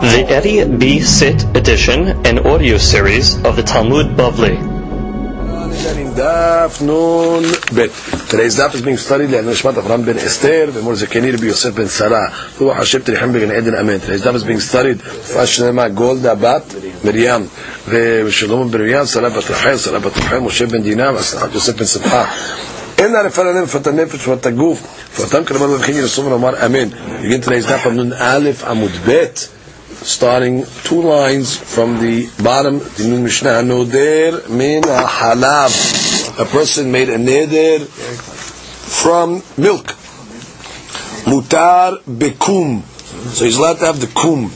The Eddie B. Sit edition and audio series of the Talmud Bavli. Daf Nun Bet. Today's daf is being studied by Nishmat Avram ben Esther, ben Mordechai ben Yosef ben Sarah. Hu Hashem Tirichem ben Eden Amen. Today's daf is being studied Fashnema Golda Bat Miriam. ושלום בן מרים, שרה בת רחל, שרה בת רחל, משה בן דינה, יוסף בן שמחה. אין ערפה ללב, מפת הנפש, מפת הגוף, מפתם כלומר מבחין ירסום ולומר אמן. Begin today's daf on Nun Aleph Amud Bet, starting two lines from the bottom, the Nun Mishnah, Noder min halab. A person made a neder from milk. Mutar bekum. So he's allowed to have the kum.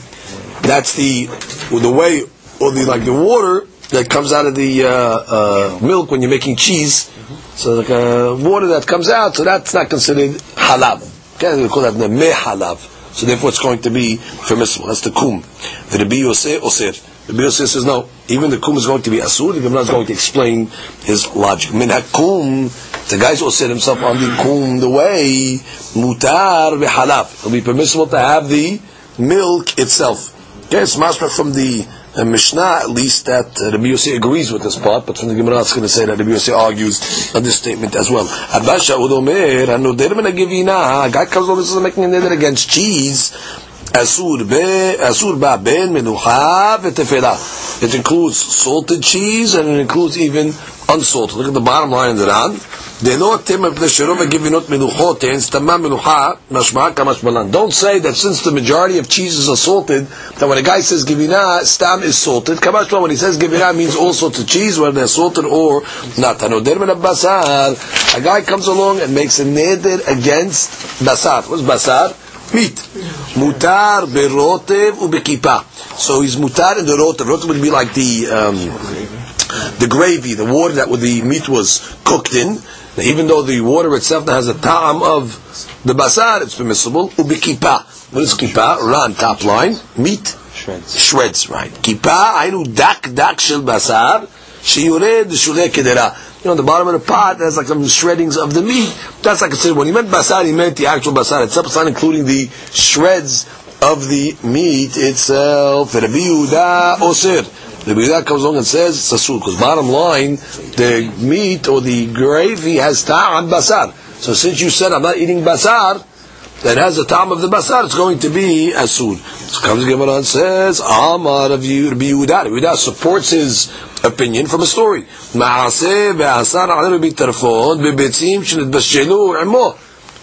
That's the the way, or the like the water that comes out of the uh, uh, milk when you're making cheese. So like uh, water that comes out, so that's not considered halab. Okay, we call that the meh halab. So therefore, it's going to be permissible. That's the kum. The Rabbi Yosef osir. Rabbi Yosef says no. Even the kum is going to be asur. The Gemara is going to explain his logic. Min hakum. The guy's osir himself on the kum the way mutar halab. It'll be permissible to have the milk itself. Okay, it's masper from the uh, Mishnah, at least that uh, Rabbi Yossi agrees with this part, but from the Gemara it's going to say that Rabbi Yossi argues on this statement as well. Abasha udomer, anoder min agivina, a guy comes over and says, making a neder against cheese, asur be, asur ba ben menucha v'tefela. It includes salted cheese and it includes even unsalted. Look at the bottom line of the Ran. Don't say that since the majority of cheeses are salted, that when a guy says givina, stam is salted. When he says givina, means all sorts of cheese, whether they're salted or not. A guy comes along and makes a neder against basar. What's basar? Meat. Mutar berotev ubekipa. So he's mutar in the rotev. Rotev would be like the um, the gravy, the water that the meat was cooked in. Even though the water itself has a ta'am of the basar, it's permissible. Ubikipa. What is kipa? Ran, top line. Meat. Shreds. Shreds, right. Kipa, ainu dak dak shel basar, shiured shule kedera. You know, the bottom of the pot, there's like some shreddings of the meat. That's like I said, when he meant basar, he meant the actual basar itself. It's not including the shreds of the meat itself. Rabbi Yehuda osir. The Yehuda comes along and says it's asur because bottom line, the meat or the gravy has ta'am basar. So since you said I'm not eating basar, that has the ta'am of the basar, it's going to be asur. So comes Gemara and says Amar of you Rabbi Yehuda. Yehuda supports his opinion from a story. We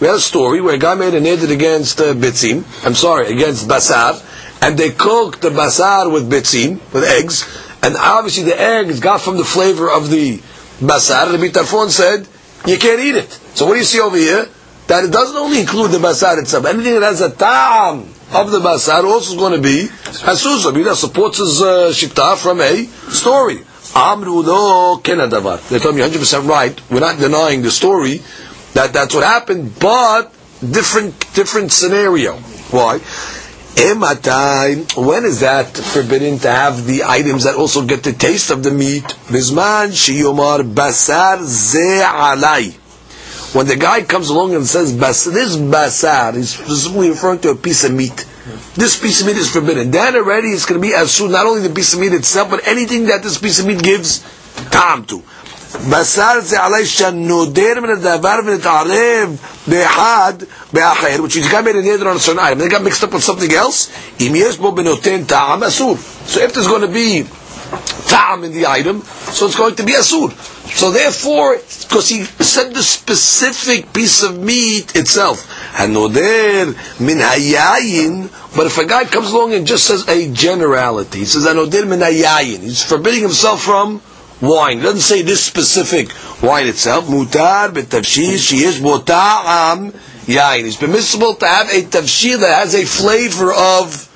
had a story where a guy made a neder against uh, bitzim. I'm sorry, against basar and they cooked the basar with bitzim, with eggs, and obviously the eggs got from the flavor of the basar. Rabbi Tarfon said, you can't eat it. So what do you see over here? That it doesn't only include the basar itself. Anything that has a ta'am of the basar also is going to be hasus. Rabbi that supports his uh, shita from a story. They told me 100% right. We're not denying the story that that's what happened, but different different scenario. Why? When is that forbidden to have the items that also get the taste of the meat? Bizman shiyomar basar ze alai. When the guy comes along and says this basar is specifically referring to a piece of meat. This piece of meat is forbidden. Then already it's going to be asur, not only the piece of meat itself, but anything that this piece of meat gives time to. Basar ze alay shanoder min davar min arev behad which is gamer in neder on certain item. They got mixed up with something else. Im yesh bo benoten ta'am asur. So if there's going to be ta'am in the item, so it's going to be asur. So therefore, because he said the specific piece of meat itself, hanoder min hayayin. But if a guy comes along and just says a generality, he says hanoder min hayayin. He's forbidding himself from wine. It doesn't say this specific wine itself. Mutar betavshir sheyesh bota'am yain. It's permissible to have a tafshir that has a flavor of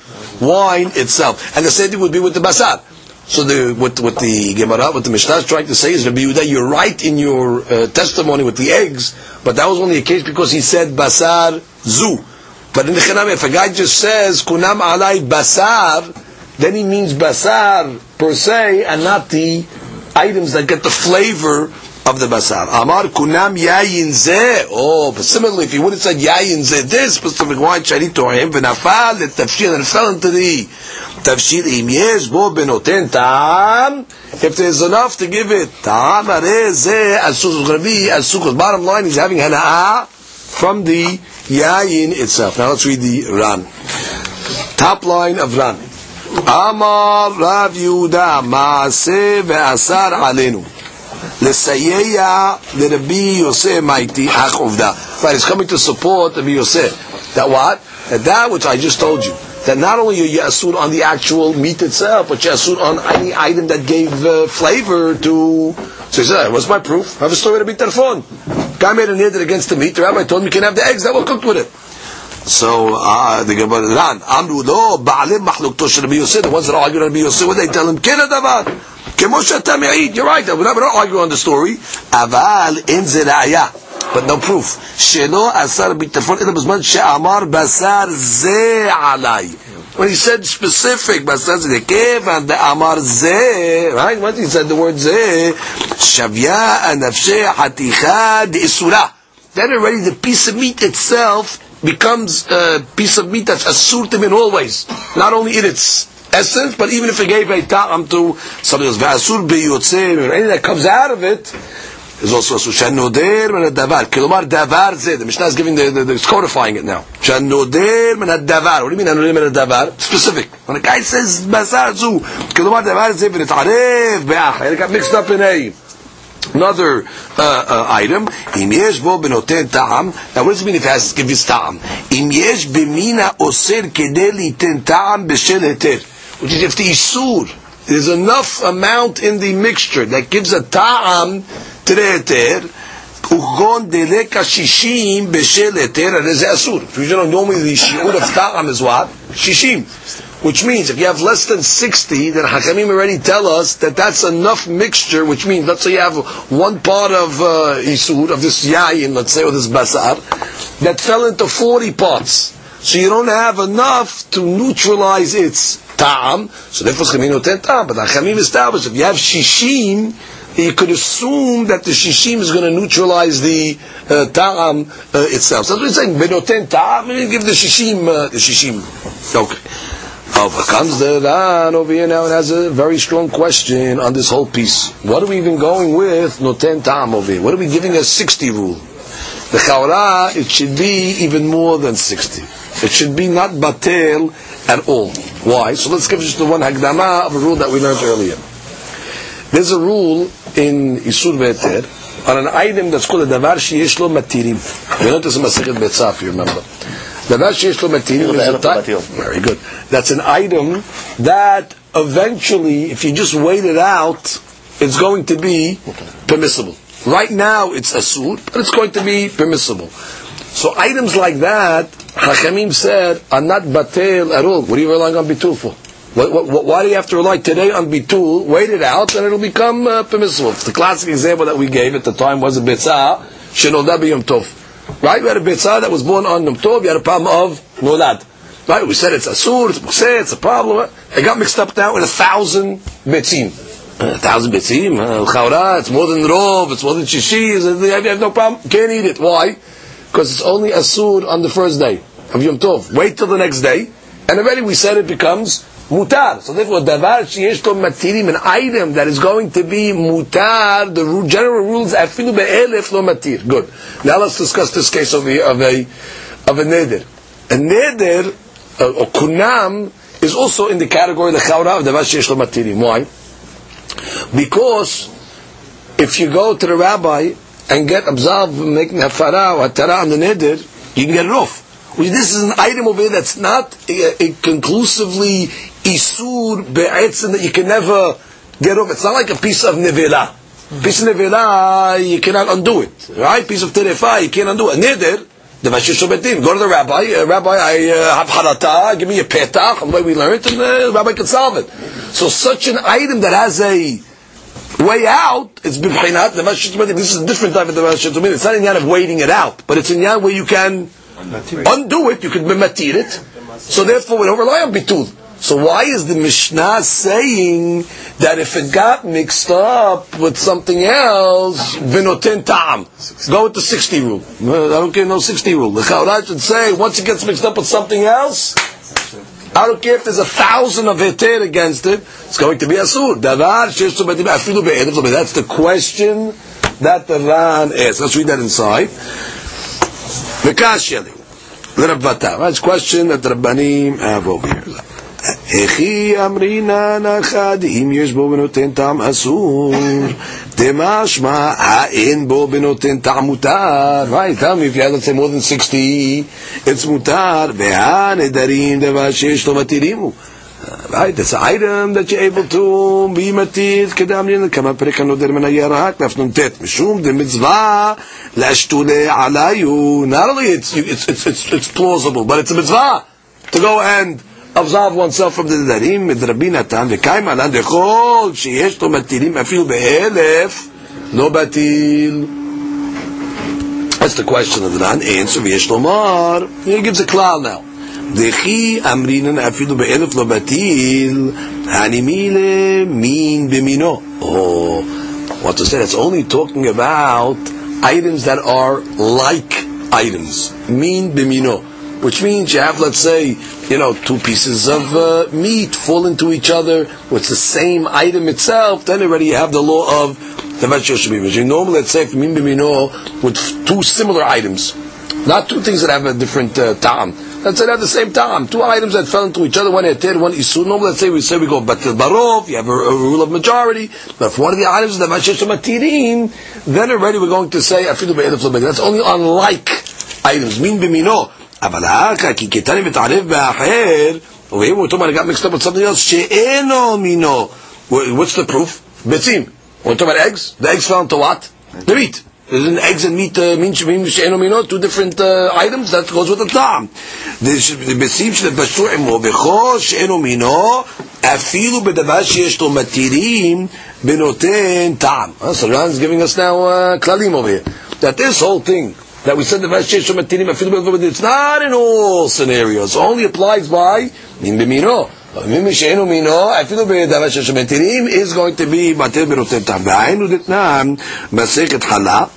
wine itself. And the same thing would be with the basar. So the, what, what the Gemara, what the Mishnah is trying to say is, Rabbi Yehuda, you're right in your uh, testimony with the eggs, but that was only a case because he said basar zu. But in the Chanam, if a guy just says kunam alai basar, then he means basar per se, and not the items that get the flavor of the basar. Amar kunam yayin ze. Oh, but similarly, if you would have said yayin ze, this specific wine shari to'im v'nafal tafshir and fell into the tafshir im yesh bo benoten ta'am. If there's enough to give it, ta'am are ze asuk. It's going to be asuk. Bottom line, he's having hana'ah from the yayin itself. Now let's read the Ran. Top line of Ran. Amar Rav Yehuda Maaseh ve'asar alenu. לסייע לרבי יוסף מייתי אח עובדה. Right, it's coming to support Rabbi Yosef. That what? That that which I just told you. That not only are you asur on the actual meat itself, but you're asur on any item that gave uh, flavor to... So he said, what's my proof? I have a story to be telephone. Guy made a nidr against the meat. The rabbi told him you can have the eggs that were cooked with it. So uh, the Gemara Ran Amru Lo Baalim Machlukto Shel Rabbi Yosef. The ones that argue on Rabbi Yosef, what they tell him, You're right. We're not, on the story. Aval in ziraya, but no proof. Shelo asar bitafon ila bezman she'amar basar ze. When he said specific, basar ze kevan the amar ze, right? Once he said the word ze, shavya anafshe haticha de isura. Then already the piece of meat itself becomes a piece of meat that's asur to in all ways, not only in its essence, but even if it gave a ta'am to something else, ve'asur beyotzeh, or anything that comes out of it, is also asur. Shanoder min davar. Kilomar davar zeh. The Mishnah is giving the, the, the, it's codifying it now. Shanoder min davar. What do you mean shanoder min davar? Specific. When a guy says basar zu, kilomar davar zeh v'nitarev be'ach. It got mixed up in a Another uh, uh, item, im bo benoten ta'am. Now, what does it mean if it has to give his ta'am? Im yesh b'mina oser kedei liten ta'am b'shel heter. Which is if the isur, there's enough amount in the mixture that gives a ta'am to the heter, ugon deleka shishim b'shel heter, and there's asur. So you know, normally the shiur of ta'am is what? Shishim. Which means if you have less than 60, then Hakamim already tell us that that's enough mixture, which means, let's say you have one part of uh, Isur, of this yayin, let's say, or this basar, that fell into 40 parts. So you don't have enough to neutralize its ta'am, so therefore Chamim ten ta'am. But Hakamim established, if you have shishim, you could assume that the shishim is going to neutralize the uh, ta'am uh, itself. So that's what he's saying, benoten ta'am, give the shishim, uh, the shishim. Okay. But comes the Ran over here now and has a very strong question on this whole piece. What are we even going with Noten Tam over here? What are we giving a 60 rule? The Chaura, it should be even more than 60. It should be not Batel at all. Why? So let's give just the one Hagdama of a rule that we learned earlier. There's a rule in Isur Ve'eter on an item that's called a Davar Sheyesh Lo Matirim. We learned this in Masechet Betzah, if you remember. Davar Sheyesh Lo Matirim is a type. Very good. That's an item that eventually, if you just wait it out, it's going to be permissible. Right now, it's asur, but it's going to be permissible. So items like that, Hachamim said, are not batel at all. What are you relying on bitul for? What, what, why do you have to rely today on bitul? Wait it out, and it'll become uh, permissible. The classic example that we gave at the time was a bitzah, shenolda b'yom tov. Right? We had a bitzah that was born on Yom Tov. You had a problem of nolad. Right? We said it's asur, it's museh, it's a problem. It got mixed up now with a thousand bitzim. A thousand bitzim, uh, it's more than rov, it's more than shishi, you have no problem, can't eat it. Why? Because it's only asur on the first day of Yom Tov. Wait till the next day, and already we said it becomes mutar. So therefore, davar sheyesh to matirim, an item that is going to be mutar, the general rules afilu be'elef lo matir. Good. Now let's discuss this case of a, of a, of a neder. A neder, uh, or kunam, is also in the category of the chawra of davar sheyesh lo matirim. Why? Because if you go to the rabbi and get absolved making hafara or hatara on the neder, you can get it off. This is an item over here that's not a, a conclusively isur be'etzim that you can never get off. It's not like a piece of nevela. Piece of nevela, you cannot undo it. Right? Piece of terefa, you can't undo it. Neder, the Vashish Betin. Go to the rabbi. Uh, rabbi, I uh, have harata. Give me a petach. The way we learned, and the rabbi can solve it. So such an item that has a way out, it's b'bchinat the Vashish Betin. This is a different type of the Vashish Betin. It's not in the end of waiting it out, but it's in where you can undo it. You can matir it. So therefore, we don't rely on bitul. So why is the Mishnah saying that if it got mixed up with something else, vinoten ta'am? Go with the 60 rule. Uh, I don't care, no 60 rule. The Chauraj should say, once it gets mixed up with something else, I don't care if there's a thousand of heter against it, it's going to be asur. That's the question that the Ran asks. Let's read that inside. Mekasheli. That's a question that the Rabbanim have over here. הכי אמרינן אחד, אם יש בו ונותן טעם אסור, דמשמע, האין בו ונותן טעם מותר. Right, tell me if you have, let's say, more than 60, it's מותר, והנדרים דבר שיש לו מתירימו. Right, that's an item that you're able to be matir כדאמרין כמה פרק הנודר מן הירק נ"ט משום דמצווה להשתולה עליו not only it's, it's, it's, it's, it's plausible but it's a mitzvah to go and absolve oneself from the נדרים מדרבי נתן וקיים עלן לכל שיש לו מתירים אפילו באלף לא בטיל That's the question of the non answer ויש לומר he gives a klal now דכי אמרינן אפילו באלף לא בטיל הנימילה מין במינו oh what to say that's only talking about items that are like items מין במינו which means you have, let's say, you know, two pieces of uh, meat fall into each other, it's the same item itself, then already you have the law of the Vajra Normally, let's say, b'mino, with two similar items, not two things that have a different uh, ta'am. Let's say they have the same ta'am. Two items that fell into each other, one eter, one isur. Normally, let's say we say we go batil barov, you have a, a, rule of majority, but if one of the items is the Vajra matirim, then already we're going to say, afidu That's only on like items. Min b'mino. אבל האחא, כי קטני מתערב באחר, ואם הוא אומר, got mixed up with something else, שאינו מינו. What's the proof? ביצים. We're talking about eggs? The eggs fell into what? The meat. Isn't eggs and meat uh, mean שאינו מינו? Two different uh, items? That goes with the טעם. ביצים שנתבשו עמו, וכל שאינו מינו, אפילו בדבר שיש לו מתירים, בנותן טעם. So Ron is giving us now uh, כללים over here. That this whole thing, that we said the Vashesha Matinim it's not in all scenarios. It only applies by Min Bimino. Min Mishenu Mino, Afilu Be'edav Vashesha Matinim is going to be Matir Berotem Tam. V'ayinu Ditnam, Maseket Hala,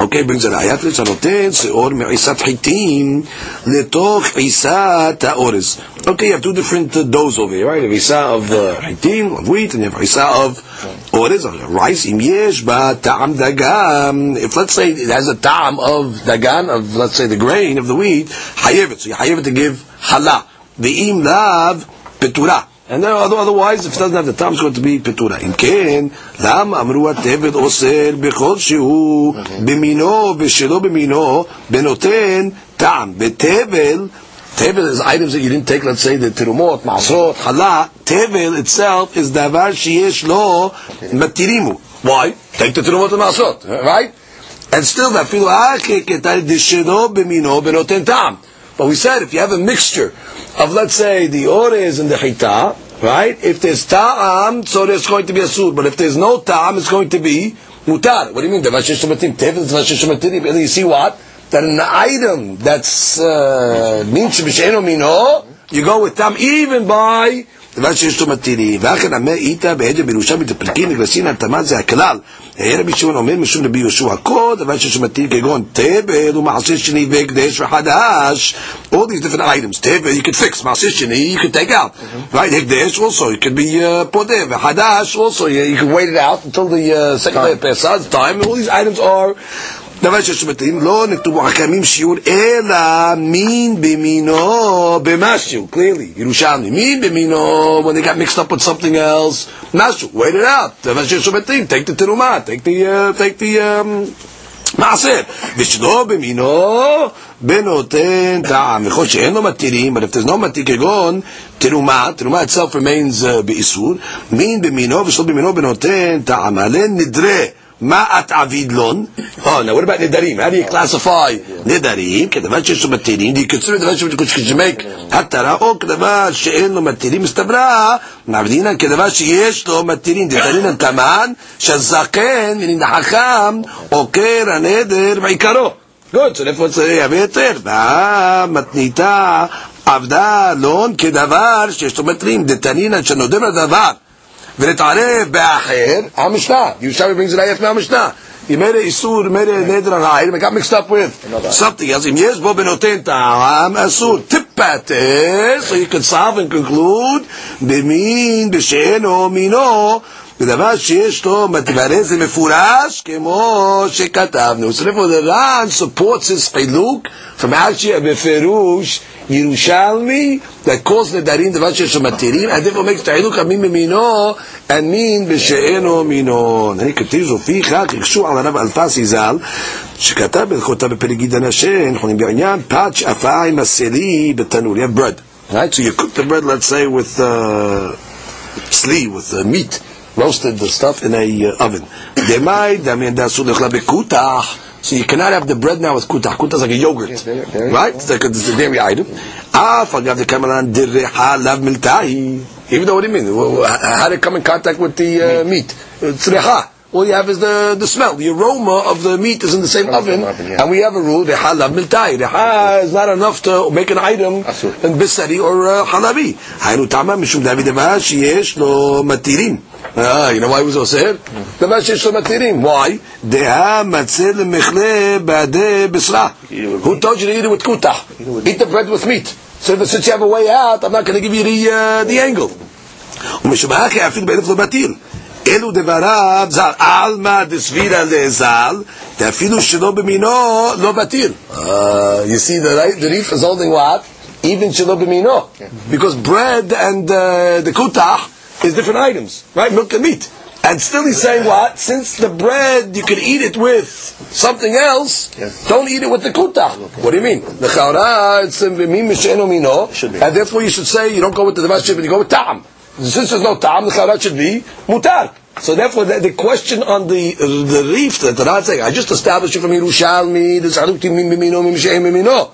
אוקיי, בין זה ראיית לצנותן שאור מעיסת חיטים לתוך עיסת האורז. Okay, you have two different uh, doughs over here, right? עיסה of חיטים, uh, of wheat, and you have עיסה of אורז, of rice. אם יש בה טעם דגן, if let's say it has a טעם of דגן, of let's say the grain of the wheat, חייבת, so you חייבת to give חלה. ואם לאו, פטורה. And then otherwise, if it doesn't have the time, it's going to be petura. אם כן, למה אמרו התבד אוסר בכל שהוא במינו ושלא במינו, ונותן טעם. בתבל, תבל is items that you didn't take, let's say, the תרומות, מעשרות, חלה, תבל itself is דבר שיש לו מתירימו. Why? take the תרומות ומעשרות, right? And still, אפילו אחי כתאי דשלא במינו ונותן טעם. But we said if you have a mixture of, let's say, the ores and the chita, right? If there's ta'am, so there's going to be a sur. But if there's no ta'am, it's going to be mutar. What do you mean? You see what? That an item that's uh, you go with tam even by דבר שיש לו מתירים, ואחר עמי איתה בעדן בירושלמי תפרקין נגלסין התאמה זה הכלל. רבי שמעון אומר משום רבי יהושע, כל דבר שיש לו מתיר כגון תבל ומעשה שני והקדש וחדש, all these different items, תבל you can fix, מעשה שני you can take out, right, הקדש also you can be uh, פודה, וחדש also you can wait it out until the uh, second day of Pesach time, all these items are דבר שיש מתאים, לא נכתבו חכמים שיעור, אלא מין במינו במשהו, clearly, ירושלמי, מין במינו, when they got mixed up with something else, משהו, wait it out, דבר שיש מתאים, take the תרומה, take the, uh, take the, um, מעשר, ושלא במינו בנותן טעם, וכל שאין לו מתירים, but if there's no מתיר כגון תרומה, תרומה itself remains uh, באיסור, מין במינו ושלא במינו בנותן טעם, עלה נדרה Ma'at avidlon. Oh, now what about nidarim? How do you classify nidarim? כדבר שיש לו מתירים, do you consider דבר make התרה, או כדבר שאין לו מתירים, מסתברה, מעבדינן כדבר שיש לו מתירים, דתנינן תמן, שהזקן, מנין החכם, עוקר הנדר בעיקרו. Good, so therefore it's a היתר. מתניתה עבדה לון כדבר שיש לו מטרים, דתנינן שנודם לדבר ולהתערב באחר, המשנה, ירושלמי brings it עייף מהמשנה. אם אלה איסור, אם אלה נדר הרעי, it got mixed up with something else. אם יש בו בנותן טעם, אסור. טיפטר, so you can solve and conclude, במין, בשאינו, מינו, בדבר שיש לו מטברי זה מפורש כמו שכתבנו. So therefore the Ran supports his חילוק from actually בפירוש ירושלמי calls נדרים דבר שיש לו מתירים and therefore makes את החילוק המין ממינו and מין בשאינו מינו. אני כתיב ופיך הקשו על הרב אלפסי ז"ל שכתב בהלכותיו בפרק גידן השן, אנחנו בעניין שאפה עם הסלי בתנור. Have bread. Right? So you cook the bread, let's say, with uh, sli, with uh, meat. roasted the stuff in a uh, oven. So you cannot have the bread now with kutah. Kutah is like a yogurt, yes, right? It's like a, it's a dairy item. Ah, Even though what do you mean? How did it come in contact with the uh, meat? reha. All you have is the, the smell. The aroma of the meat is in the same oven, oven yeah. and we have a rule: reha lav miltai. Reha is not enough to make an item in bisari or uh, halabi. Matirim. Ah, you know why it was Osir? דבר שיש לו מתירים. Why? דעה מצה למכלה בעדי בשרה. Who told you to eat it with kutah? Eat the bread with meat. So since you have a way out, I'm not going to give you the, uh, the hmm. angle. ומשמעה אחי אפילו באלף לא מתיר. אלו דבריו זר עלמא דסבירא לזל, ואפילו שלא במינו לא מתיר. You see, the, right, the Rif is holding what? Even שלא במינו. Because bread and uh, the kutah is different items, right? Milk and meat. And still he's saying what? Since the bread, you can eat it with something else, Yes. don't eat it with the kutah. What do you mean? The chaura, it's um, min mishenu mino, and therefore you should say you don't go with the devash but you go with ta'am. Since there's no ta'am, the chaura should be mutar. So therefore, the, the question on the the Rif that the Rad saying, I just established it from Yerushalmi, the Zaruti min mimino min misheim mimino.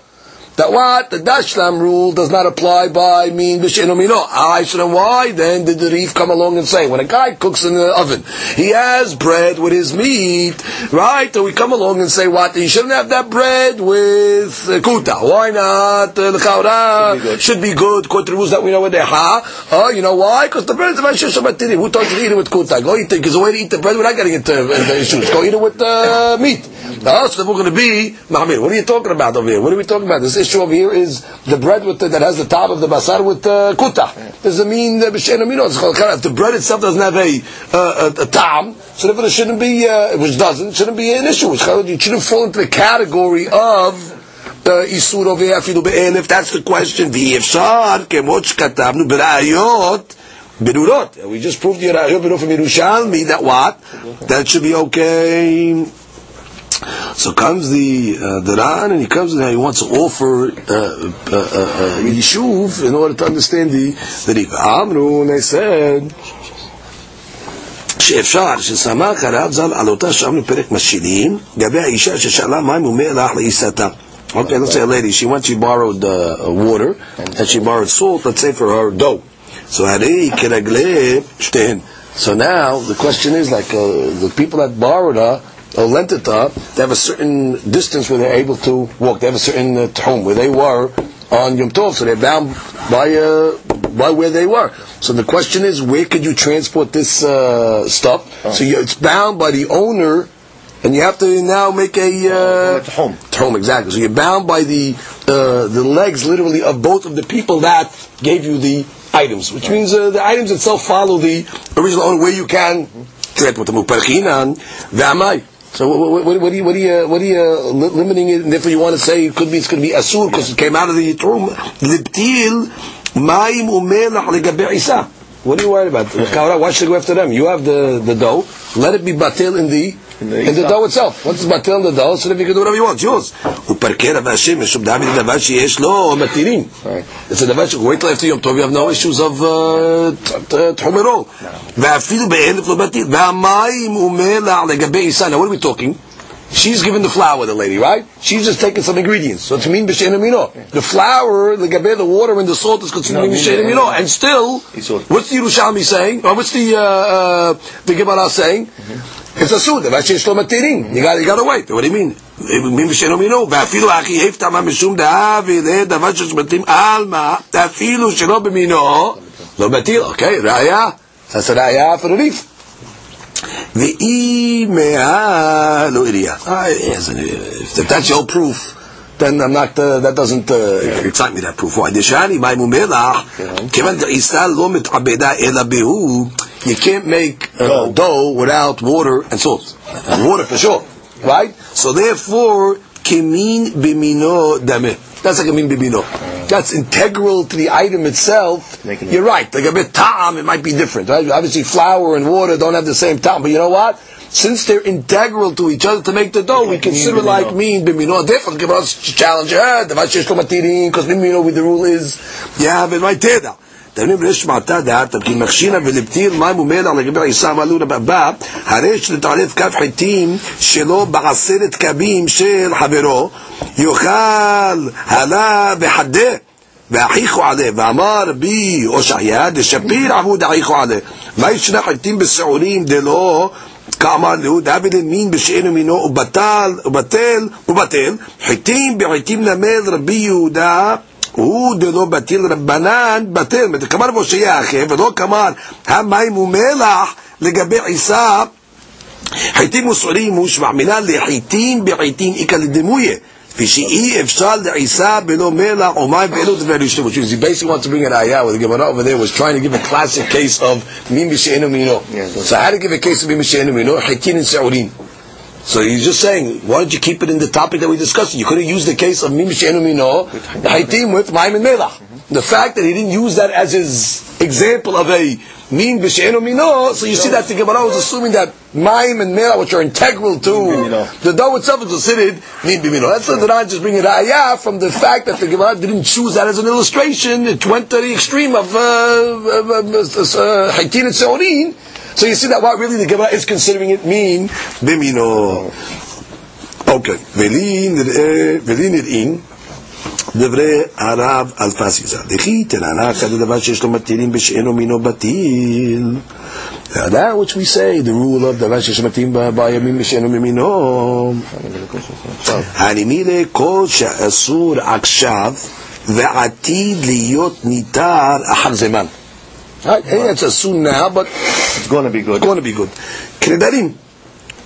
That what the Dashlam rule does not apply by min b'shein mino. I should and why? Then did the Rif come along and say, when a guy cooks in the oven, he has bread with his meat, right? So we come along and say what? You shouldn't have that bread with uh, kuta. Why not? Uh, the chaura should be good. According to the rules that we know with the ha. Oh, you know why? Because the bread is about shabbatiri. Who told you to eat it with kuta? Go eat it. Because the way to eat the bread without getting into uh, the issues. Go eat it with uh, meat. Oh, so we're going to be Mahmir. What are you talking about over here? What are we talking about? This issue over here is the bread with the, that has the top of the basar with uh, kuta. Doesn't mean uh, b'shein amino. It's called kara. If the bread itself doesn't have a uh, a, a tam, so therefore it shouldn't be, uh, which doesn't, shouldn't be an issue. Which it shouldn't fall into the category of uh, איסור עובר אפילו באלף, that's the question, ואי אפשר, כמו שכתבנו, בראיות ברורות. We just proved the ראיות ברורות from ירושלמי, that what? That should be okay. So comes the uh, the Ran and he comes and he wants to offer uh, uh, uh, uh, Yishuv in order to understand the the Riva. Amru, and they said שאפשר, שסמך הרב ז"ל על אותה שם בפרק משילים, לגבי האישה ששאלה מים ומלח לעיסתה. Okay, let's say a lady, she went, she borrowed uh, water, and she borrowed salt, let's say for her dough. So הרי כרגלי שתיהן. So now, the question is, like, uh, the people that borrowed her, or lent it to they have a certain distance where they're able to walk. They have a certain uh, home where they were on Yom Tov, so they're bound by uh, by where they were. So the question is, where could you transport this uh, stuff? So you, it's bound by the owner, and you have to now make a uh, home. home exactly. So you're bound by the uh, the legs, literally, of both of the people that gave you the items, which means uh, the items itself follow the original owner, where you can transport them. So what, what, what, are you what are you what are you limiting it? And therefore you want to say it could be it's going to be asur because it came out of the Yitrum. Libtil mayim umelach legabe isa. What are you worried about? Kaura, Why should you go after them? You have the, the dough. Let it be batil in the In the in the dough itself. Once it's batil in the dough, so then you can do whatever you want. It's yours. ופרקר והשם, משום דוד דבר שיש לו מתירים. דבר ש... wait till after יום טוב, you have no issues of uh, תחומי רול. ואפילו באלף לא מתיר. והמים ומלח לגבי עיסה. Now what are we talking? She's given the flour, the lady, right? She's just taking some ingredients. So it's mean b'shein amino. The flour, the gabe, the water, and the salt is considered No, no, b'shein mean- amino. And still, Isur. what's the Yerushalmi saying? Or what's the uh, uh, the Gemara saying? It's a suda. That's just matirin. You got you got to wait. What do you mean? מין בשאינו מינו, ואפילו הכי הפתע מה משום דעה ואלה דבר ששמתים על מה, אפילו שלא במינו, לא מטיל, אוקיי, ראיה, that's a ראיה for V'imeha no idiot. Uh, if that's your proof, then I'm not. Uh, that doesn't uh, excite me. That proof. Why? Deshani maimu melach. Kevan isa lo mitabeda ela. You can't make uh, dough without water and salt. Water for sure, right? So therefore, kimin bimino dameh. That's like a min bimino. That's integral to the item itself. You're right. Like a bit ta'am, it might be different, right? Obviously, flour and water don't have the same ta'am, but you know what? Since they're integral to each other to make the dough, we consider min like bimino. mean bimino. Therefore, give us challenge. Eh, the lo matirin, because bimino with the rule is you have it right there now. תלמיד יש מעתה דעת, כי מכשינה ולפתיר מים ומלח לגבי עיסה ועלו לבא, הרי שלתערף כף חיטים שלו בעשרת קבים של חברו, יאכל הלה וחדה. ואחיכו עליה, ואמר רבי הושעיה, דשפיר עבוד אחיכו עליה. מה ישנה חיטים בשעורים דלא כאמר ליהוד, הבי למין בשאינו מינו, ובטל, ובטל, ובטל, חיטים בחיטים למד רבי יהודה, הוא דלא בטיל רבנן בטל, כמר משה אחר, ולא כמר המים ומלח לגבי עיסה, חיטים וסעורים הוא שמעמינה לחיטים בחיטים איכא לדמויה. ושאי אפשר לעיסה בלא מלח או מים ואלו דברי להשתמש. Which is he basically wants to bring an ayah, where the Gemara over there was trying to give a classic case of min b'she'enu mino. Yeah. So how to give a case of min b'she'enu mino? Hitin and sa'urin. So he's just saying, why don't you keep it in the topic that we discussed? You could have used the case of Mim She'enu Mino, the Haitim with Maim and Melach. The fact that he didn't use that as his example of a Mim She'enu Mino, so you see that the Gemara was assuming that Maim and Melach, which are integral to the dough itself, is considered Mim Bimino. That's the Quran just bringing ayah from the fact that the Gemara didn't choose that as an illustration. It went to the extreme of uh, uh, uh, uh, and Seorin. So you see that what really the Gemara is considering it mean Bimino. Okay. ולי נראים דברי הרב אלפסי ז"ל. וכי תנענה אחד הדבר שיש לו מתירים בשאינו מינו בטיל. That which we say, the rule of דבר שיש מתאים ב- בימים בשאינו ממינו. הנימילה כל שאסור עכשיו ועתיד להיות ניתר אחר זמן. Right? Hey, it's assumed now, but It's going to be good. going to be good. כנדרים,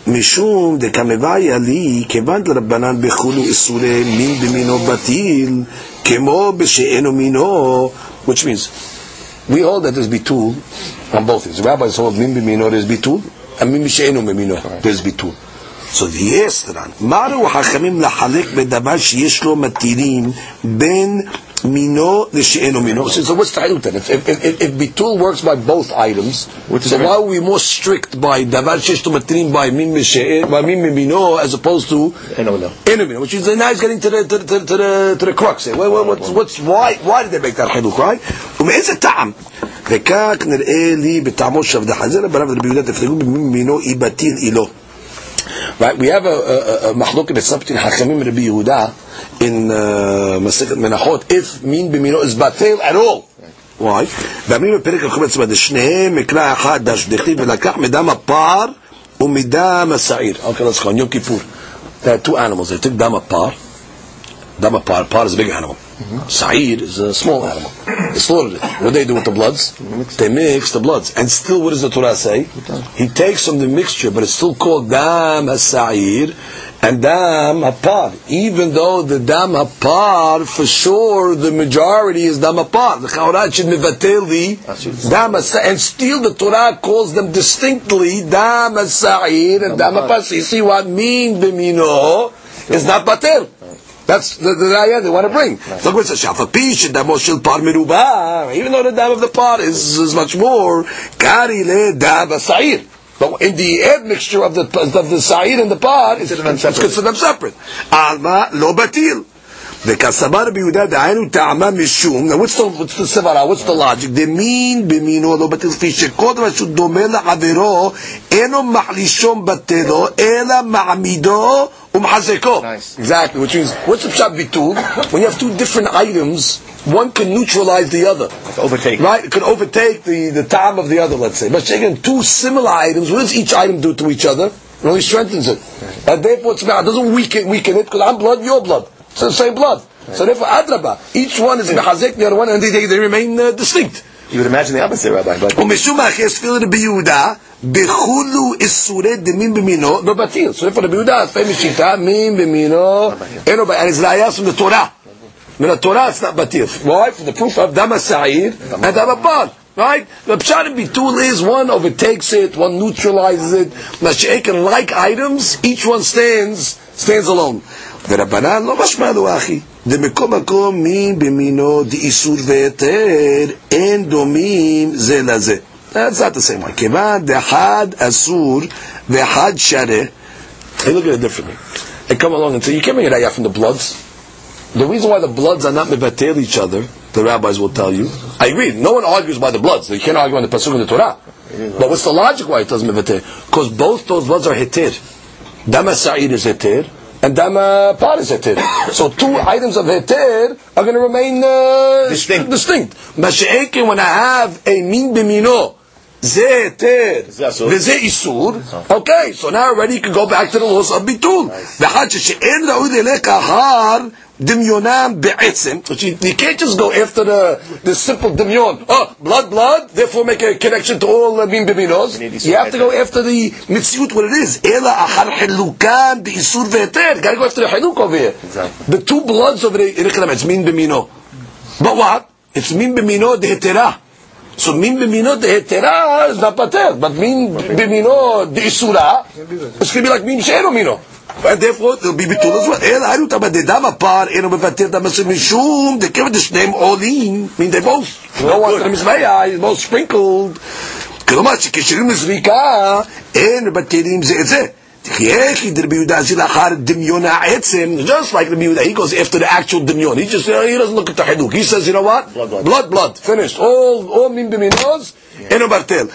משום דקמביה לי, כיוון דרבנן בחולו איסורי מין במינו בטיל, כמו בשאינו מינו, which means, we hold that there's bitul on both things. The rabbis hold min b'mino, there's bitul, and min b'she'enu b'mino, there's bitul. So he asked Ran, מהו החכמים לחלק בדבר שיש לו מתירים בין מינו לשאינו מינו? So, so what's the ayut then? If, if, if, if bitul works by both items, What's so the why are we more strict by דבר שיש לו מתירים by min b'she'en, by min b'mino as opposed to אינו מינו. enemy, which is now he's getting to the to, the- to, the- to the to the crux. here. What, what, what's, what's why why did they make that חילוק, right? ומאיזה טעם? וכך נראה לי בטעמו של עבד החזיר רבניו רבי יהודה תפלגו במינו אי בטיל אי לא. Right, we have a, a, a, a mahloket that's up between Hachamim and Rabbi Yehuda in uh, Masechet Menachot if min b'mino is batel at all. Why? ואמרים בפרק החומץ בד שניהם מקרא אחד דש דכתיב ולקח מדם הפר ומדם השעיר. Okay, let's go on Yom Kippur. There are two animals. They took דם הפר. דם הפר, par is a big animal. Sa'ir is a small animal. They slaughtered it. What do they do with the bloods? They mix the bloods. And still, what does the Torah say? He takes from the mixture, but it's still called dam ha'sa'ir and dam ha'par. Even though the dam ha'par, for sure, the majority is dam ha'par. The Chaurah should mevatel dam. And still, the Torah calls them distinctly dam ha'sa'ir and dam ha'par. So you see what mean b'mino is not batel. That's the, the they want to bring. So it says, "Shafapi shedamo shel par meruba." Even though the dam of the par is, is much more, kari le dam sa'ir. But in the admixture of the of the sa'ir and the par, it's, Consider them it's separate. considered them separate. Alma lo batil. וכסבר רבי יהודה דהיינו טעמה משום, now what's the, what's the סברה, what's the logic, דמין במינו לא בטל כפי שכל דבר שהוא דומה לחברו, אינו מחלישו בטלו, אלא מעמידו Umhazeko. Nice. Exactly, which means, what's the pshat bitul? when you have two different items, one can neutralize the other. Overtake. Right? It could overtake the, the time of the other, let's say. But taking two similar items, what does each item do to each other? It only strengthens it. Right. And therefore, it's, it doesn't weaken, weaken it, because I'm blood, your blood. It's the same blood. Right. So therefore, adraba. Each one is mehazek, the other one, and they, they, they remain uh, distinct. You would imagine the opposite, Rabbi, but ומשום אחרי תפילה רבי יהודה, בחולו איסורי דמין במינו, לא בטיל. So therefore, רבי יהודה, לפעמים שיטה, מין במינו, אין לו בעיה. And it's raya from the Torah. From the Torah, it's not batil. Why? For the proof of dama sa'ir and dama pan. Right? The pshat in bitul is one overtakes it, one neutralizes it. Mashiach like items, each one stands, stands alone. ורבנן לא משמע לו אחי, דמקום מקום מין במינו דאיסור והיתר, אין דומים זה לזה. That's not the same one. כיוון דאחד אסור ואחד שרה, they look at it differently. They come along and say, you can't make a raya from the bloods. The reason why the bloods are not mevatel each other, the rabbis will tell you. I agree. No one argues by the bloods. You can't argue on the pasuk in the Torah. But what's the logic why it doesn't mevatel? Because both those bloods are heter. Dama sa'ir is heter, and dama par is heter. So two items of heter are going to remain uh, Distinct. distinct. Mashiach, when I have a min b'mino, זה היתר זה אסור. וזה איסור, okay, so now already you can go back to the laws of ביטול. ואחד ששאין ראוי ללך אחר Dimyonam be'etzim, so she, you can't just go after the, the simple dimyon. Oh, blood, blood, therefore make a connection to all uh, min. You have to go after the mitzvot, what it is. Ela achar hilukan be'isur ve'eter. Gotta go after the hiluk over here. Exactly. The two bloods over there, it's m'im bimino. But what? It's min bimino de'eterah. So m'im b'mino de'etera is not pater, but m'im b'mino de'isura, it's going to be like m'im she'ero mino. And therefore, it'll be bitul as well. אלא היינו תמה דדם הפר, אינו מבטל דם אסור משום, דכיוון דשניהם עולים, mean they both, no one to the מזבח, is both sprinkled. כלומר, שכשירים לזריקה, אין מבטלים זה את זה. Just like Rabbi Yehuda, he goes after the actual dimyon. He just you know, he doesn't look at the hiduk. He says, you know what? Blood, blood, blood, blood. finished. All all min b'minos in a bartel.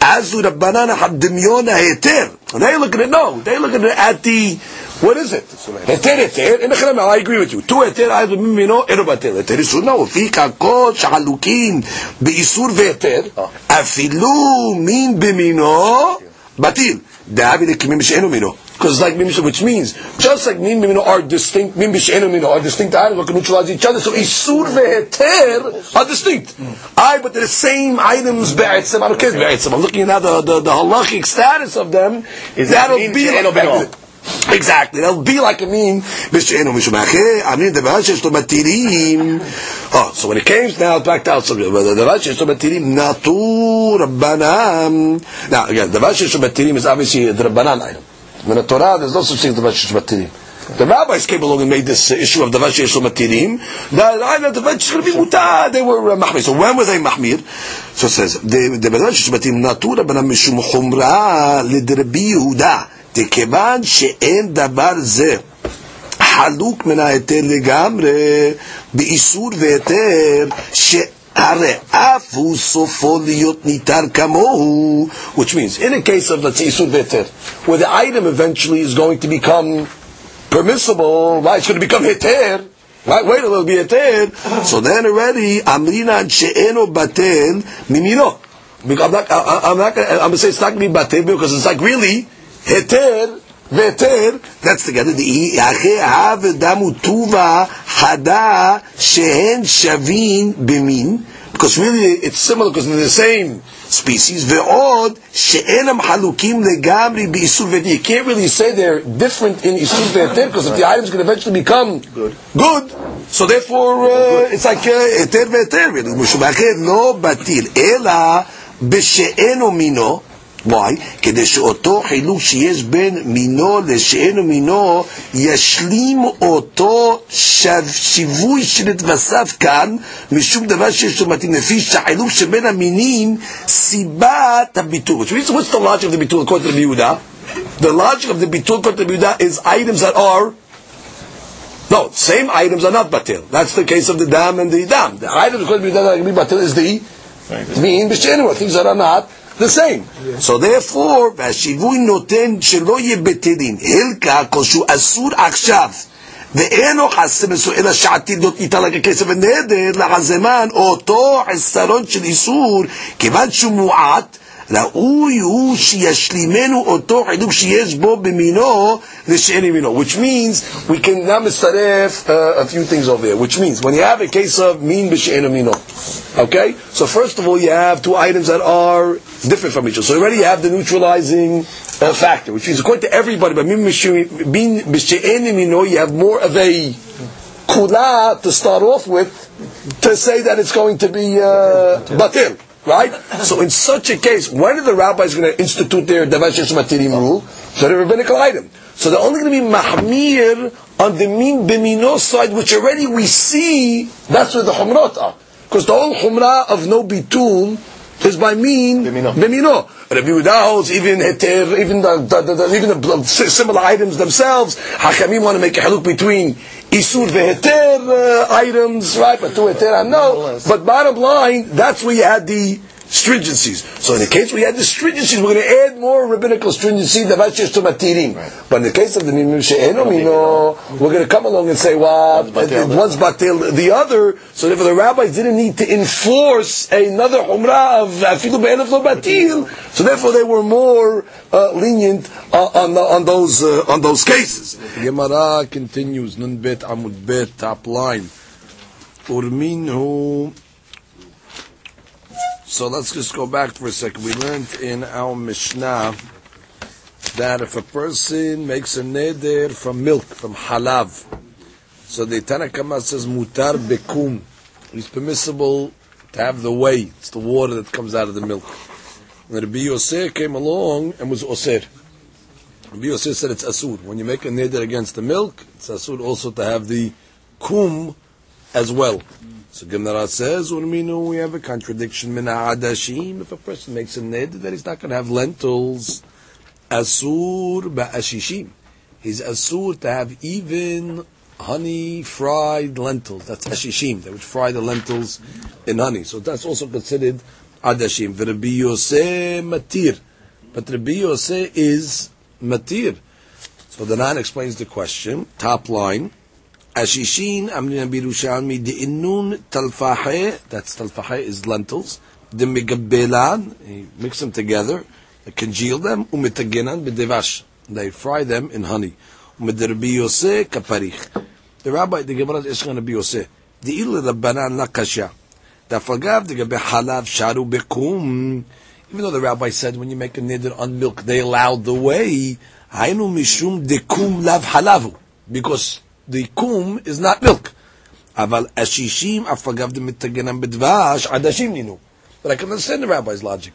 Azu Rabbanana had dimyon ha'eter. They look at it. No, they look at it at the what is it? Heter heter. In the I agree with you. Two heter I with mimino in a bartel. Heter is No, Ufi kakot shalukim beisur veheter. Ah. Afilu min b'mino batil. David kimim b'she'enu mino. Because like mim which means, just like mim mino are distinct, mim b'she'enu mino are distinct items that can neutralize each other. So isur ve'heter are distinct. I, but they're the same items be'etzem. I don't care be'etzem. I'm looking at the, the, the halachic status of them. Is That'll be like, Exactly. That'll be like a mean I mean the to Oh, so when it came now back out something. The Rashish to Matirim Natur Rabbanam. Now again, the Rashish to Matirim is obviously the Rabbanan item. In the Torah, there's no such thing as the Rashish to Matirim. The rabbis came along and made this issue of the Rashish to Matirim. The Rashish to Matirim, they were uh, Mahmir. So when were they Mahmir? So it says, the Rashish to Matirim Natur Rabbanam Mishum Chumra Lidrabi Yehuda. דכיוון שאין דבר זה חלוק מן ההיתר לגמרי באיסור והיתר שהרי אף הוא סופו להיות ניתר כמוהו which means in a case of let's say איסור והיתר where the item eventually is going to become permissible right it's going to become היתר Right, wait a little bit there. So then already, amrinan she'eno batel mimino. Because I'm not, I, I'm not gonna, I'm gonna say it's not gonna be batel because it's like really, heter, veter, that's together. The אחרי האב דמו טובה חדה שהן שווים במין. Because really it's similar because they're the same species. ועוד שאינם חלוקים לגמרי באיסור ואתר. You can't really say they're different in איסור ואתר because if the items can eventually become Good. good, so therefore uh, it's like uh, היתר והיתר. משום אחר לא בטיל, אלא בשאינו מינו. Why? כדי שאותו חילוק שיש בין מינו לשאינו מינו ישלים אותו שיווי שנתווסף כאן משום דבר שיש לו מתאים לפי שהחילוק שבין המינים סיבת הביטול. Which means what's the logic of the ביטול according to Rabbi Yehuda? The logic of the ביטול according to Rabbi Yehuda is items that are no, same items are not batil. That's the case of the dam and the dam. The items according to Rabbi Yehuda that can be batil is the mean b'sheinu, things that are not the same. So therefore, והשיווי נותן שלא יהיה בטלים, הלקה כלשהו אסור עכשיו. ואינו חסר מסו אלא שעתיד להיות ניתן רק הכסף ונדר לחזמן אותו חסרון של איסור כיוון שהוא מועט ראוי הוא שישלימנו אותו חילוק שיש בו במינו לשאין ימינו. Which means, we can now מצטרף uh, a few things over here. Which means, when you have a case of min b'she'en yamino, okay? So first of all, you have two items that are different from each other. So you already have the neutralizing uh, factor, which means according to everybody, but min b'she'en yamino, you have more of a kula to start off with to say that it's going to be uh, batil. Right? So in such a case, when are the rabbis going to institute their Davashish Matirim rule? So the rabbinical item. So they're only going to be mahmir on the min bimino side, which already we see, that's where the humrat are. Because the whole humrah of no bitul is by mean Bimino. bimino. Rabbi Yehuda holds even heter, even the, the, the, the- even the similar items themselves. Hakamim want to make a haluk between isur veheter uh, items, right? But to heter, I know. But bottom line, that's where you had the stringencies. So in the case we had the stringencies, we're going to add more rabbinical stringency than that's just to matirim. But in the case of the minu she'eno mino, we're going to come along and say, well, One's batil. the other. So therefore, the rabbis didn't need to enforce another umrah of afilu be'elef lo batil. So therefore, they were more uh, lenient uh, on the, on those uh, on those cases. Gemara continues. Nun bet amud bet top line. Urminhu. So let's just go back for a second. We learned in our Mishnah that if a person makes a neder from milk, from halav, so the Tanna Kamma says mutar bekum. It's permissible to have the whey. It's the water that comes out of the milk. And Rabbi Yosef came along and was osir. Rabbi Yosef said it's asur. When you make a neder against the milk, it's asur also to have the kum as well. So Gemara says, Urminu, we have a contradiction. Min adashim. If a person makes a neder, then he's not going to have lentils. Asur ba'ashishim. He's asur to have even honey fried lentils. That's ashishim. They would fry the lentils in honey. So that's also considered adashim. Rabbi Yosef matir. But Rabbi Yosef is matir. So the Ran explains the question. Top line. Ashishin amrina birushalmi di'inun talfahe. That's talfahe is lentils. The megabelan. He mix them together. Congeal them. Umitaginan b'devash. They fry them in honey. Umidirbi yoseh kaparich. The rabbi, the Gemara is going to be yoseh. The il rabbanan la kasha. Dafagav the gabe halav sharu bekum. Even though the rabbi said when you make a nidr on milk, they allowed the way. Hainu mishum dekum lav halavu. Because the kum is not milk. Aval ashishim afagav the mitagenam bedvash adashim ninu. But I can understand the rabbi's logic.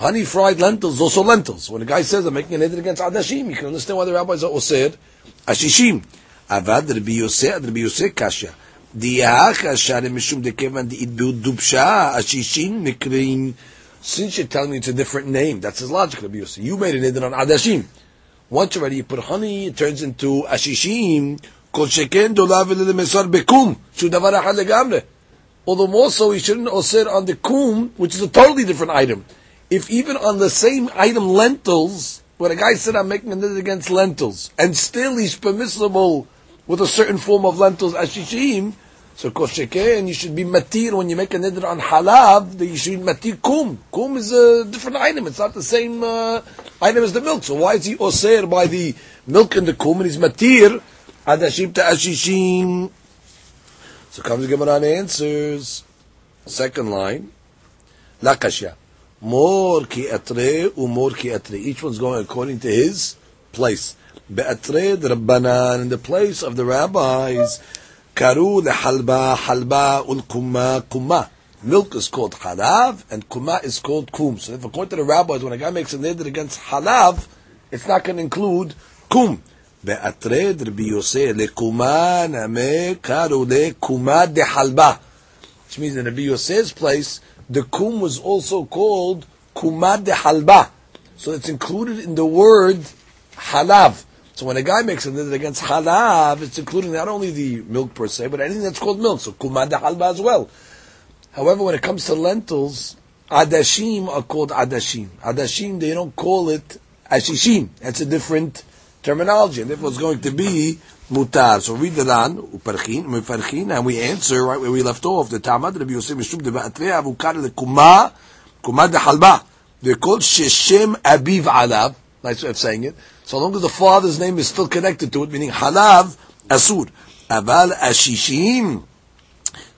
Honey fried lentils, also lentils. When a guy says I'm making an edit against Adashim, you can understand why the rabbis are osir. Ashishim. Avad Rabbi Yosef, Rabbi Yosef kasha. Diach kasha mishum dekevan di'idbu dubsha ashishim mikrin. Since you're telling me it's a different name, that's his logic, Rabbi Yosef. You made an edit on Adashim. Once already you put honey, it turns into ashishim. Kol sheken dolav mesar bekum. Shu davar achad legamre. Although more so, he shouldn't osir on the kum, which is a totally different item. If even on the same item, lentils, when a guy said I'm making a nidr against lentils, and still he's permissible with a certain form of lentils, as ashishim, so kosheken, you should be matir when you make a nidr on halav, that you should be matir kum. Kum is a different item, it's not the same uh, item as the milk. So why is he osir by the milk and the kum, and he's matir, to ashishim? So comes Gemara and answers. Second line, lakashya. More ki atre umor ki atre. Each one's going according to his place. Be'atre rabbanan in the place of the rabbis. Karu lehalba halba ul kuma kuma. Milk is called halav and kuma is called kum. So if according to the rabbis, when a guy makes a neder against halav, it's not going to include kum. Yosef lekuma name karu lekuma de halba. Which means in Rabbi Yosef's place, the kum was also called kumad de halba. So it's included in the word halav. So when a guy makes a nidr against halav, it's including not only the milk per se, but anything that's called milk. So kumad halba as well. However, when it comes to lentils, adashim are called adashim. Adashim, they don't call it ashishim. That's a different terminology, and therefore it's going to be mutar. So read the Ran, uparchin, uparchin, and we answer right where we left off. The Tamad Rabbi Yosef Mishum de Ba'atrei Avukar le Kuma, Kuma de Halba. They're called Sheshem Abiv Alav. Nice way of saying it. So long as the father's name is still connected to it, meaning Halav, Asur. Aval Ashishim.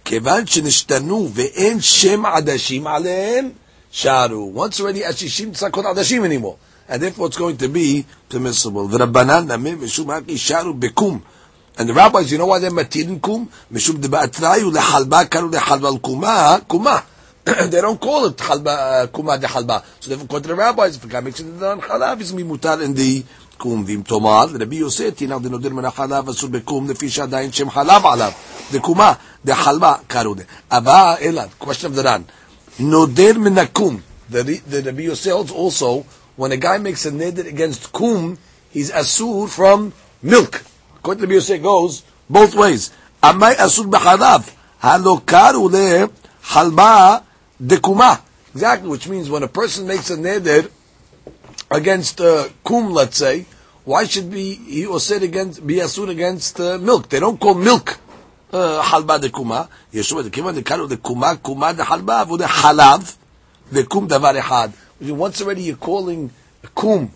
כיוון שנשתנו ואין שם עדשים עליהם, sharu. Once already Ashishim, it's not called Adashim anymore. and therefore it's going to be permissible. The Rabbanan Namim Mishum Sharu Bekum. And the rabbis, you know why they're matirin kum? Mishum debatrayu lehalba karu lehalba kuma kuma. They don't call it halba uh, kuma dehalba. So they've to the rabbis, if a guy makes it on halav, it's mimutar in the kum. Vim tomar, Rabbi Yosef, tinav denodir min halav asur bekum lefi shadayin shem halav alav. The kuma, the halba karu de. Aba elad, question of the ran. Nodir min akum. The Rabbi Yosef also when a guy makes a neder against kum, he's asur from milk. According to Yosef goes both ways. Amai asur b'chalav. Halo karu le halba dekuma. Exactly, which means when a person makes a neder against uh, kum, let's say, why should be he or said against be asur against uh, milk? They don't call milk halba dekuma. Yeshua dekima dekaru dekuma kuma dehalba v'de halav dekum davar echad. Once already you're calling kum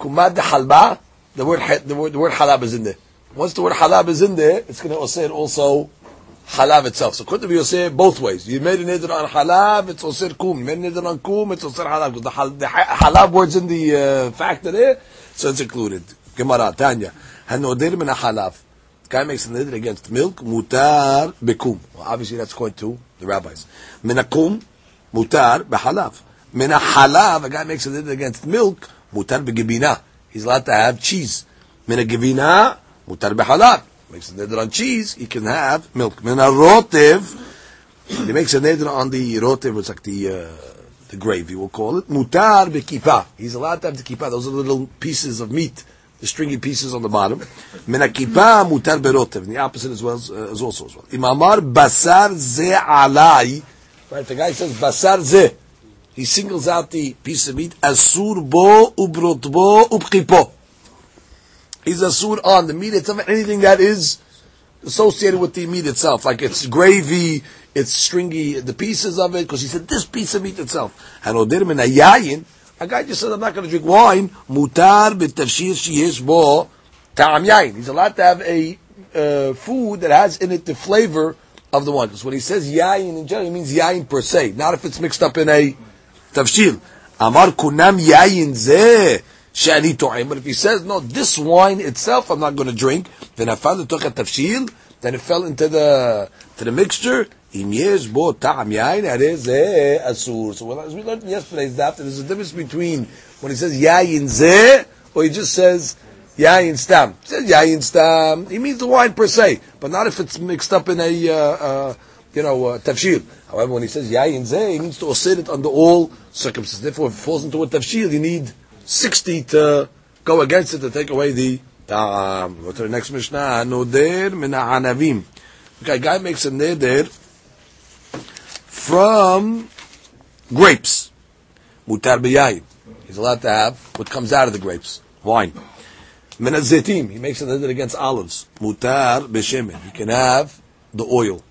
kuma dehalba. The word the word the word halab is in there. Once the word halab is in there, it's going to say it also halab itself. So could be it both ways. You made a neder on halab, it's osir kum. You made a neder on kum, it's osir halab. Because the, hal, the halab word's in the uh, factor there, so it's included. Gemara, Tanya. Hanodir min halab. Guy makes a neder against milk, mutar bekum. Well, obviously that's going to the rabbis. Min kum, mutar behalav. Min halav, a guy makes a neder against milk, mutar begibina. He's allowed to have cheese. Min givina, mutar behalav makes a neder on cheese, he can have milk. Min rotev, he makes a neder on the rotev, it's like the uh, the gravy, we'll call it. Mutar bekipa. He's allowed to have the. Those are little pieces of meat, the stringy pieces on the bottom. Min kippah mutar berotev. And the opposite as well as, uh, also as well. Imamar basar ze alai. Right, the guy says basar ze, he singles out the piece of meat. Asur bo ubrotbo ubkipo he's asur on the meat itself, anything that is associated with the meat itself, like it's gravy, it's stringy, the pieces of it, because he said this piece of meat itself. And odir min yayin, a guy just said, I'm not going to drink wine, mutar b'tafshir bo ta'am yayin. He's allowed to have a uh, food that has in it the flavor of the wine. Because when he says yayin in general, he means yayin per se, not if it's mixed up in a tafshir. Amar kunam yayin zeh. Shani To'im. But if he says, no, this wine itself I'm not going to drink, then I found it took a tafshil, then it fell into the to the mixture. Im yesh bo ta'am yain, zeh asur. So as we learned yesterday, is that there's a difference between when he says yayin zeh, or he just says yayin stam. He says yayin stam, he means the wine per se, but not if it's mixed up in a, uh, uh, you know, uh, tafshil. However, when he says yayin zeh, he means to osir it under all circumstances. Therefore, if it falls into a tafshil, you need 60 to go against it to take away the ta'am. Go to the next Mishnah. Noder min ha'anavim. Okay, guy makes a neder from grapes. Mutar b'yayin. He's allowed to have what comes out of the grapes. Wine. Min. He makes a neder against olives. Mutar b'shemen. He can have the oil.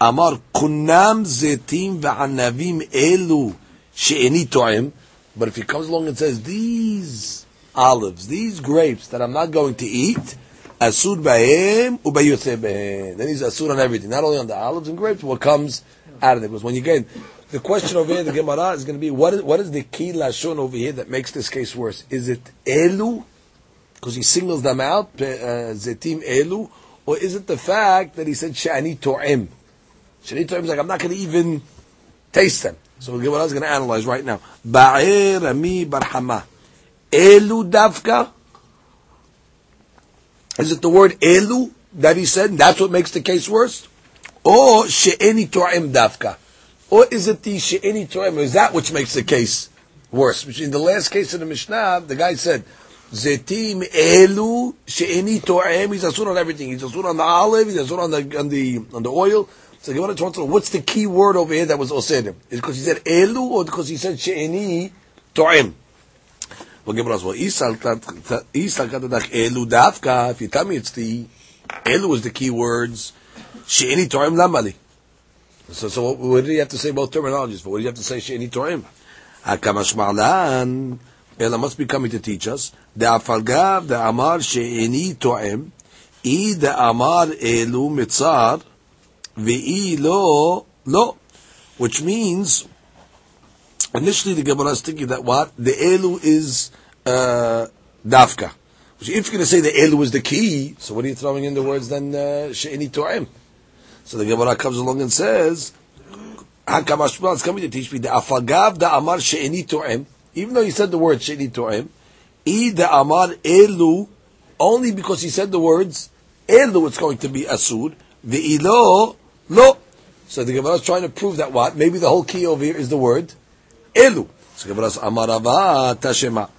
Amar kunam zetim v'anavim elu she'eni to'im. But if he comes along and says, these olives, these grapes that I'm not going to eat, asur ba'hem ubayotze ba'hem. Then he's asur on everything, not only on the olives and grapes, what comes out of it. Because when you get, the question over here, the Gemara is going to be, what is, what is the key lashon over here that makes this case worse? Is it elu? Because he singles them out, uh, zetim elu, or is it the fact that he said shani to'im? To'im is like, I'm not going to even taste them. So what I was going to analyze right now. Ba'ir Rami Bar Hama. Elu Davka. Is it the word Elu that he said? That's what makes the case worse? Or She'eni To'im Davka. Or is it the She'eni To'im? Is that which makes the case worse? In the last case of the Mishnah, the guy said, Zetim Elu She'eni To'im. He's asur on everything. He's asur on the olive. He's asur on the, on the, on the oil. So want to what's the key word over here that was osir? Is because he said elu or because he said she'eni to'im? Well, Gemara well, isal katadach elu dafka. If you tell me it's the elu is the key words, she'eni to'im lamali. So, so what, what do you have to say about terminologies? What do you have to say she'eni to'im? Hakamash ma'lan. Ela must be coming to teach us. De'afalgav de'amar she'eni to'em. I de'amar elu mitzar. Lo, lo. Which means, initially the Gemara is thinking that what? The elu is, uh, dafka. If you're going to say the elu is the key, so what are you throwing in the words then, uh, she'eni to'em? So the Gemara comes along and says, Hakamash is coming to teach me the afagav the amar she'eni to'em. Even though he said the word she'eni to'em, i amar elu, only because he said the words elu, it's going to be asud. The ilo lo. So the Gemara is trying to prove that what? Maybe the whole key over here is the word elu. So Gemara says amarava tashema.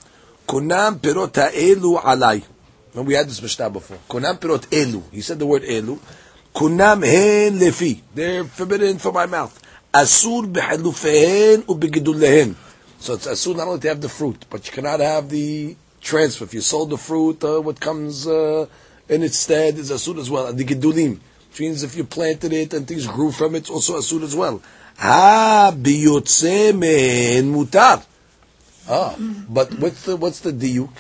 Kunam perot elu alai. And we had this mishnah before. Kunam perot elu. He said the word elu. Kunam hen lefi. They're forbidden for my mouth. Asur b'halufehen u'b'gidulehen. So it's asur not only to have the fruit, but you cannot have the transfer. If you sold the fruit, uh, what comes uh, in its stead is asur as well. The gidulim, which means if you planted it and things grew from it, it's also asur as well. Ha mutar. Ah, but what's the what's the diuk?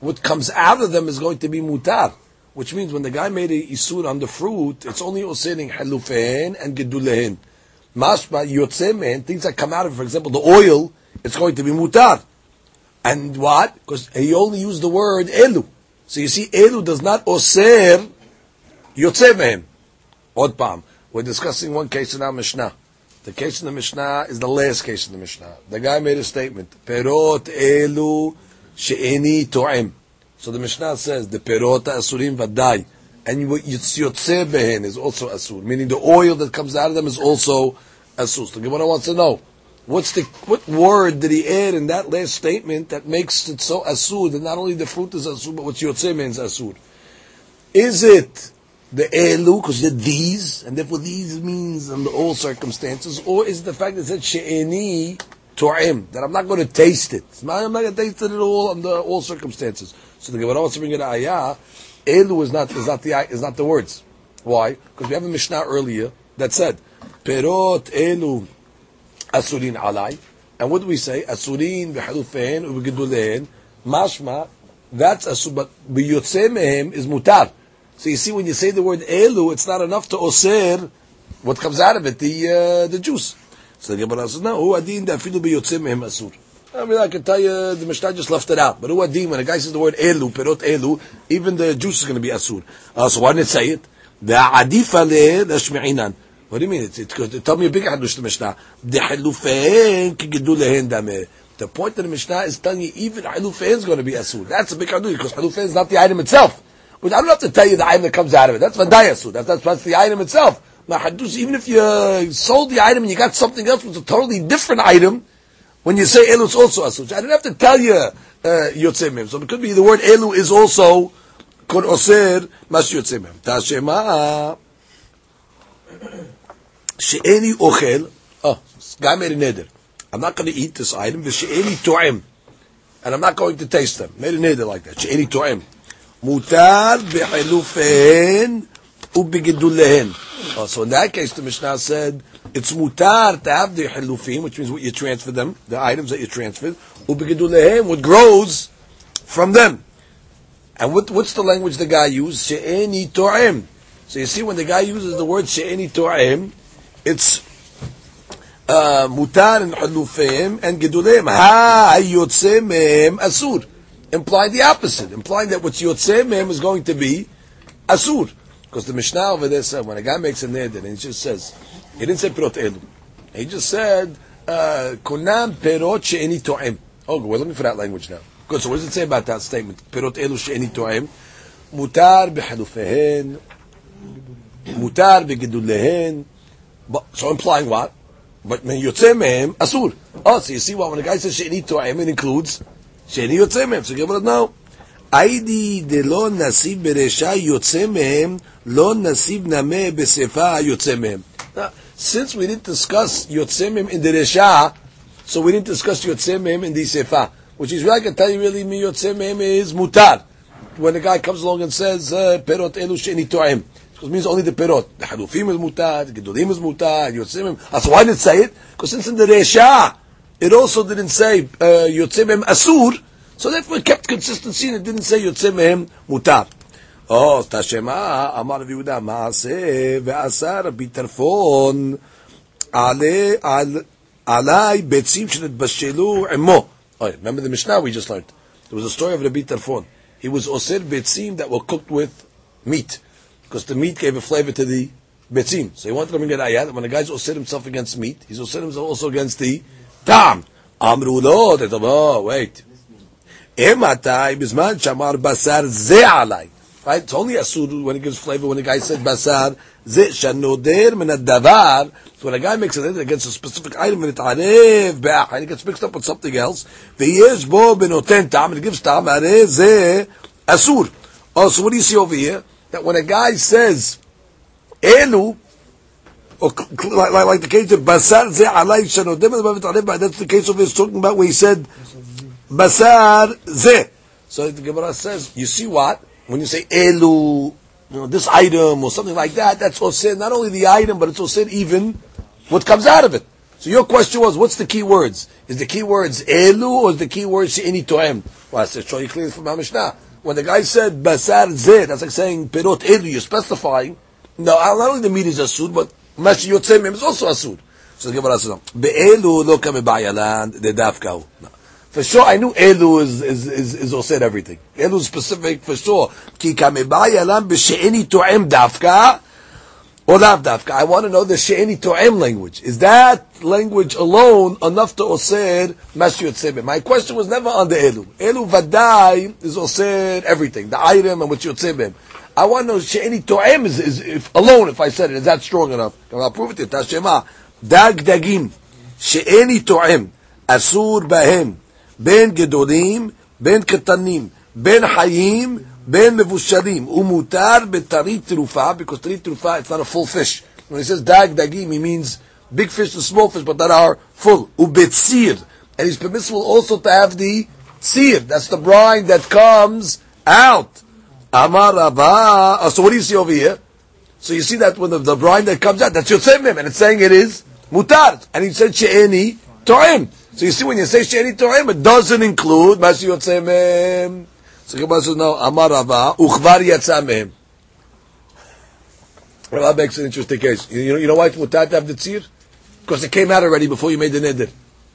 What comes out of them is going to be mutar, which means when the guy made a isur on the fruit, it's only osering halufehen and gedulehen. Mashma yotze things that come out of, for example, the oil, it's going to be mutar. And what? Because he only used the word elu. So you see, elu does not oser yotze mehem. Od pam. We're discussing one case in our Mishnah. The case in the Mishnah is the last case in the Mishnah. The guy made a statement. Perot elu she'eni to'em. So the Mishnah says, the perot asurim vadai. And what yotze behen is also asur. Meaning the oil that comes out of them is also asur. So the Gemara wants to know, what's the, what word did he add in that last statement that makes it so asur that not only the fruit is asur, but what yotze means asur? Is it the elu, because they're these, and therefore these means under all circumstances, or is it the fact that it said she'eni to'im, that I'm not going to taste it. I'm not going to taste it at all under all circumstances. So the Gemara wants to bring it ayah, elu is not, is not the, is not the words. Why? Because we have a Mishnah earlier that said, perot elu asurin alai, and what do we say? Asurin v'halufein u'v'gedulein, mashma, that's asur, but is mutar. So you see, when you say the word elu, it's not enough to osir what comes out of it, the uh, the juice. So the Gemara says, no, hu adin dafilu biyotze mehem asur. I mean, I can tell you, the Mishnah just left it out. But hu adin, when a guy says the word elu, perot elu, even the juice is going to be asur. Uh, so why didn't it say it? The adif ale lashmi'inan. What do you mean? It's, it's, it's, tell me a big hadush the Mishnah. The halufehen kigidulehen dameh. The point of the Mishnah is telling you even halufehen is going to be asur. That's a big hadush because halufehen is not the item itself. Which I don't have to tell you the item that comes out of it. That's. That's, that's, that's the item itself. Now, Haddus, even if you uh, sold the item and you got something else which is a totally different item, when you say Elu, it's also Asuch. I don't have to tell you uh, Yotzei So it could be the word Elu is also Kod osir Mas Yotzei Mem. Tashema She'eni Ochel Oh, guy made a neder. I'm not going to eat this item. She'eni To'em. And I'm not going to taste them. Made a neder like that. She'eni To'em. Mutar b'chilufehen ubegidulehen. So in that case, the Mishnah said it's mutar to have the hilufim, which means what you transfer them, the items that you transfer, ubegidulehem, what grows from them. And what, what's the language the guy used? She'eni to'em. So you see, when the guy uses the word she'eni to'em, it's uh, mutar and hilufim and gedulehem. Ha, yotze mehem asur implying the opposite, implying that what's yotzeh mem is going to be asur. Because the Mishnah over there said, when a guy makes a neder, and he just says, he didn't say perot elu. He just said, uh, kunam perot she'eni to'em. Oh, we're looking for that language now. Good, so what does it say about that statement? Perot elu she'eni to'em. Mutar b'halufehen. Mutar b'gedulehen. So implying what? But when yotzeh mehem, asur. Oh, so you see what, when a guy says she'eni to'em, it includes שאיני יוצא מהם. Gemara, no. היידי דלא נסיב ברשע יוצא מהם, לא נסיב נמה בשפה יוצא מהם. Since we didn't discuss יוצא מהם in the רשע, so we didn't discuss יוצא מהם in the שפה. Which is really, I can tell you really, מי יוצא מהם is mutar. When a guy comes along and says, פירות אלו שאיני טועם. Because it means only the perot. The halufim is mutar, the gedolim is mutar, yotzim. That's why did it say it? Because since in the resha, It also didn't say Yotzimim uh, Asur, so therefore it kept consistency and it didn't say Yotzimim Mutar. Oh, Tashema, ah, Amar Yehuda, Maaseh, Ve'asar, Bitarfon, Ale, Al, Alai, Betzim, Shnetbashelu, Emo. Oh, remember the Mishnah we just learned? There was a story of Rabbi Tarfon. He was Osir Betzim that were cooked with meat, because the meat gave a flavor to the Betzim. So he wanted to bring an ayah that when a guy's Osir himself against meat, he's Osir himself also against the lo, they thought, oh, wait. Ematai bizman shamar basar ze alai. Right? It's only a asur when it gives flavor. When the guy said basar, ze shanoder min davar. So when a guy makes it against a specific item it arev be'ach, and it gets mixed up with something else, ve'yesh bo benoten tam, and it gives tam, arev ze asur. Oh, so what do you see over here? That when a guy says elu, or like, like, like the case of basar ze alay shanoder, that's the case of his talking about where he said basar ze. So the Gemara says, you see what? when you say elu, you know, this item or something like that, that's osir not only the item, but it's osir even what comes out of it. So your question was, what's the key words? Is the key words elu or is the key words she'ini to'em? Well, I said, show you clearly from Mishnah. When the guy said basar zeh, that's like saying perot elu, you're specifying. No, not only the meat is asud, but mashi yotzem is also asud. So the Gemara says, lo kame ba'yalan, de dafkahu. No. For sure, I knew Elu is is is, is osir everything. Elu is specific for sure. Ki kamebay alam b'she'eni to'em dafka or lav dafka. I want to know the she'eni to'em language. Is that language alone enough to osir mashi yotzebe? My question was never on the Elu. Elu vadai is osir everything, the item and what yotzebe. I want to know she'eni to'em is, is if, alone. If I said it, is that strong enough? I'll prove it to you. Tashema dag dagim she'eni to'em asur bahem. בין גדולים, בין קטנים, בין חיים, בין מבושלים. הוא מותר בטרי תרופה, because טרי תרופה, it's not a full fish. When he says dag dagim, he means big fish and small fish, but that are full. ובציר. And it's permissible also to have the tsir. That's the brine that comes out. Amar Rabba. Oh, so what do you see over here? So you see that when the, the brine that comes out, that's your Yotzemim, and it's saying it is mutar. And he said she'eni to'im. So you see, when you say Sheni To'im, it doesn't include Mashi Yotzei Mehem. So Gemara says, no, Amar Rava, Uchvar Yatza Mehem. Rava makes an interesting case. You know, you know why it's mutat to have the tzir? Because it came out already before you made the neder.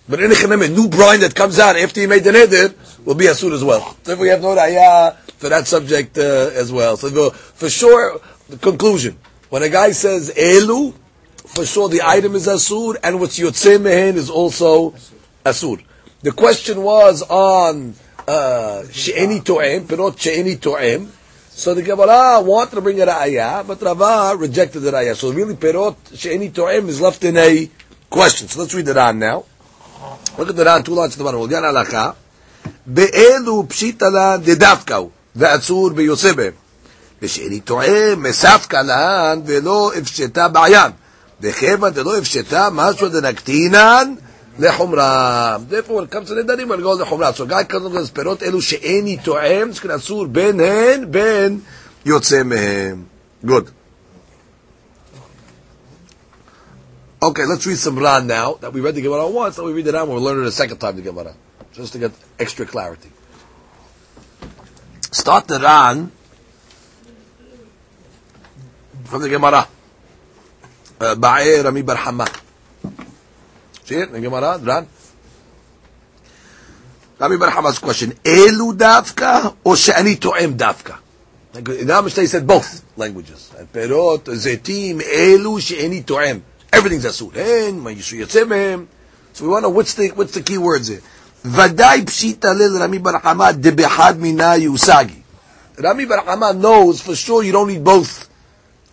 But in a new brine that comes out after you made the neder will be asur as well. So if we have no raya for that subject uh, as well. So for sure, the conclusion. When a guy says elu, for sure the item is asur, and what's yotzei mehen is also asur. The question was on uh, she'eni to'em, perot she'eni to'em. So the Gemara wanted to bring a ra'ayah, but Rava rejected the ra'ayah. So really, perot she'eni to'em is left in a question. So let's read it on now. Look at the Ran, two lines to the bottom. Be'elu pshita la dedavkau, ve'atzur be'yosebe. ושאיני טועה מספקא להן ולא הפשטה בעיין. וכיוון דלא הפשטה משהו דנקטינן לחומרה. Therefore, when it comes to נדרים, we'll go לחומרה. So, guy comes with פירות אלו שאיני טועם, שכן אסור בין הן, בין יוצא מהם. Good. Okay, let's read some Ran now, that we read the Gemara once, and we read it now, we'll learn it a second time, the Gemara. Just to get extra clarity. Start the Ran from the Gemara. Uh, Ba'e Rami Bar Hama. See it the Gemara, Ran? Rami Bar Hama's question, Elu Davka or Shani To'em Davka? Now Mishnah said both languages. Perot, Zetim, Elu, Shani To'em. Everything's Asur. So we want to know what's the, what's the key words here. ודאי פשיטה ליל רמי בר חמא דבחד מינה יושגי. Rami Bar Hama knows for sure you don't need both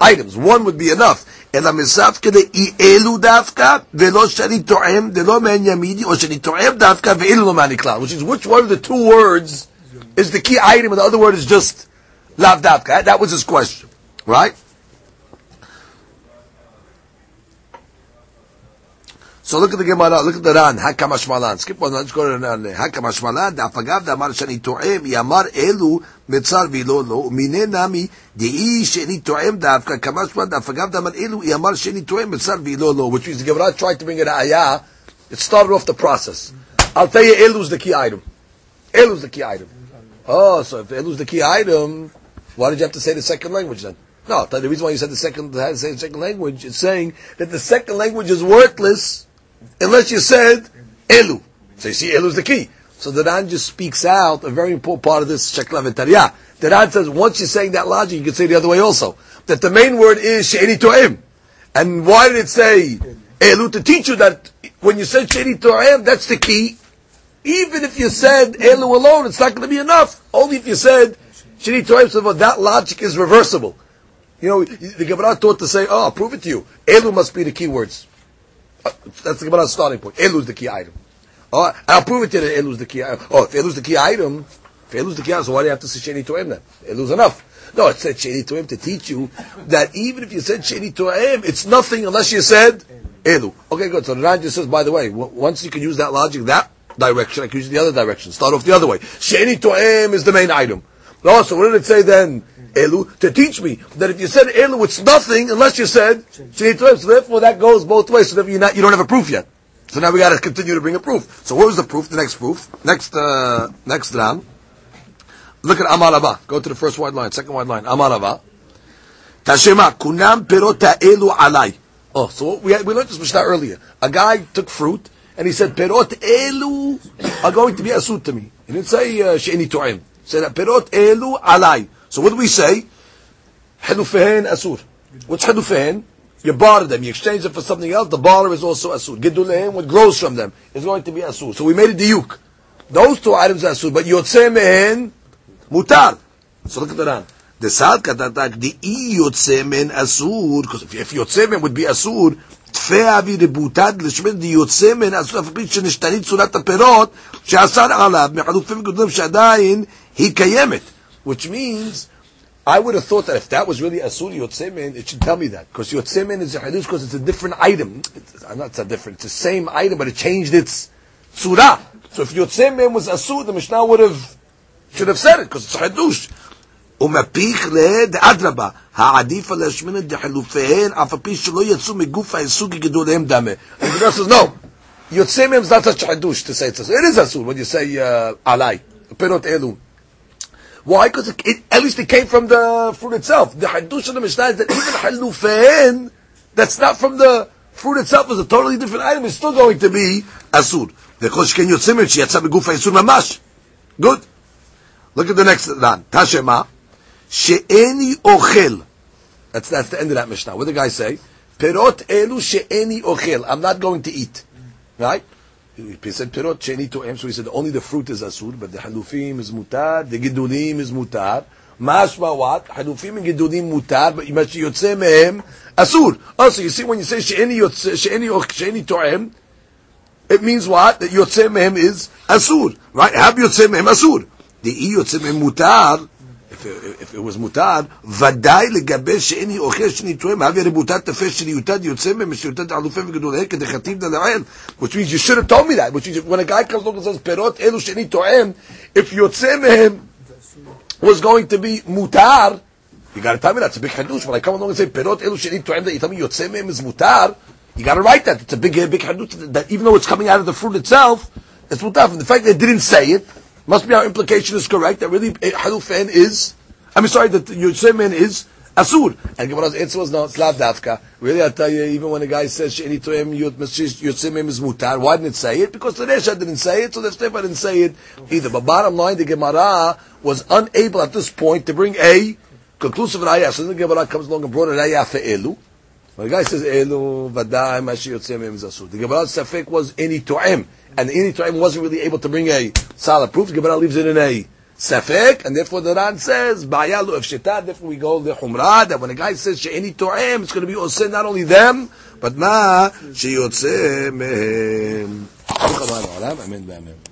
items. One would be enough. אלא מספקא לאי דווקא, ולא שאני טועם, דלא מעין ימידי, או שאני טועם דווקא, ואילו לא מעני כלל. Which is, which one of the two words is the key item, and the other word is just לאו דווקא. That was his question. Right? So look at the Gemara, look at the Ran, Hakam Ashmalan. Skip one, let's go to the Ran. Hakam Ashmalan, דאפגב דאמר שאני טועם, יאמר אלו מצר ולא לא, מיני נמי, דאי שאני טועם דווקא, כמה שמע דאפגב דאמר אלו, יאמר שאני טועם מצר ולא לא, which means the Gemara tried to bring an ayah It started off the process. I'll tell you, Elu's the key item. Elu's the key item. Oh, so if Elu's the key item, why did you have to say the second language then? No, the reason why you said the second, had to say the second language is saying that the second language is worthless unless you said Elu. So you see, Elu is the key. So the Ran just speaks out a very important part of this Shekla. The Ran says once you're saying that logic, you can say the other way also. That the main word is She'eni To'im. And why did it say Elu? To teach you that when you said She'eni To'im, that's the key. Even if you said Elu alone, it's not going to be enough. Only if you said She'eni To'im, so that logic is reversible. You know, the Gemara taught to say, oh, I'll prove it to you. Elu must be the key words. That's the Gemara's starting point. Elu is the key item. Oh, I'll prove it to you that Elu is the key item. Oh, if Elu is the key item, if Elu is the key item, so why do you have to say Sheni To'im then? Elu's enough. No, it said Sheni To'im to teach you that even if you said Sheni To'im, it's nothing unless you said Elu. Okay, good. So the Ran just says, by the way, once you can use that logic, that direction, I can use the other direction. Start off the other way. Sheni To'im is the main item. No, so what did it say then? Elu to teach me that if you said Elu, it's nothing unless you said To'im. So therefore, that goes both ways. So you're not, you don't have a proof yet. So now we got to continue to bring a proof. So what was the proof? The next proof, next uh, next ran. Look at Amarava. Go to the first white line, second white line. Amarava. Tashema kunam perot elu alai. Oh, so we had, we learned this Mishnah earlier. A guy took fruit and he said perot elu are going to be asut to me. He didn't say uh, she'eni to'im. He said perot elu alai. So what do we say? Hedufehen asur. What's hedufehen? You barter them, you exchange them for something else, the barter is also asur. Gidulehem, what grows from them, is going to be asur. So we made a diuk. Those two items are asur, but yotzeh mehen, mutar. So look at the Ran. The sad katatak, the i yotzeh men asur, because if, if yotzeh men would be asur, תפי אבי רבותד לשמד יוצא מן אסור אף פי שנשתנית צורת הפירות שאסר עליו מחלופים גדולים שעדיין היא קיימת which means I would have thought that if that was really Asur Yotzemen, it should tell me that. Because Yotzemen is a Hadush because it's a different item. It's, I'm not so different. It's the same item, but it changed its surah. So if Yotzemen was Asur, the Mishnah would have, should have said it, because it's a Hadush. ומפיך לעד אדרבה, העדיף על השמנת דחילופיהן, אף על פי שלא יצאו מגוף העיסוק גדוליהם דמה. And the Gemara says, no, יוצא מהם is not such a hadush to say it's asur. It is asur when you say uh, alai, perot elu. Why? Because it, it, at least it came from the fruit itself. The hadush of the Mishnah is that even halufehen, that's not from the fruit itself, is a totally different item, is still going to be asur. וכל שכן יוצא מהם שיצא בגוף האיסור ממש. Good. Look at the next line. תשמע, שאיני אוכל. That's, that's the end of that Mishnah. What did the guy say? פירות אלו שאיני אוכל. I'm not going to eat. Right? he said perot sheni to em, so he said only the fruit is asur, but the halufim is mutar, the gidunim is mutar. Mashma what? Halufim and gidunim mutar, but ima sheyotze mehem asur. Oh, also, you see when you say she'eni yotze, sheni to to'em, it means what? That yotze mehem is asur, right? Have yotze mehem asur. The i yotze mehem mutar, if, it- if it was מותר, ודאי לגבי שאיני אוכל שאיני תואם, הווה רבותת תפש שניותד יוצא מהם משיותד עלופים וגדוליהם כדכתיב דלעיל. Which means you should have told me that. Which means when a guy comes along and says, פירות אלו שאיני תואם, if יוצא מהם was going to be mutar, you got to tell me that. It's a big hadush. When I come along and say perot elu sheni toem that you tell me yotzei mehem is mutar, you got to write that. It's a big, big hadush. That even though it's coming out of the fruit itself, it's mutar. From the fact that it didn't say it, must be our implication is correct. That really eh, hadufen is. I'm sorry that yotzei mehem is asur. And Gemara's answer was no, it's lav dafka. Really, I tell you, even when a guy says sheni toem yotzei mehem is mutar, why didn't it say it? Because the Resha didn't say it, so the Stefa didn't say it either. But bottom line, the Gemara was unable at this point to bring a conclusive raya. So then the Gemara comes along and brought a raya for elu. When the guy says elu vadai mashi yotzei is asur. The Gemara's safek was any toem, and the toem wasn't really able to bring a solid proof. The Gemara leaves it in a safek, and therefore the Ran says bayalu of shita. Therefore we go the humra that when a guy says she'eni toem, it's going to be osir not only them, but ma sheyotzei mehem.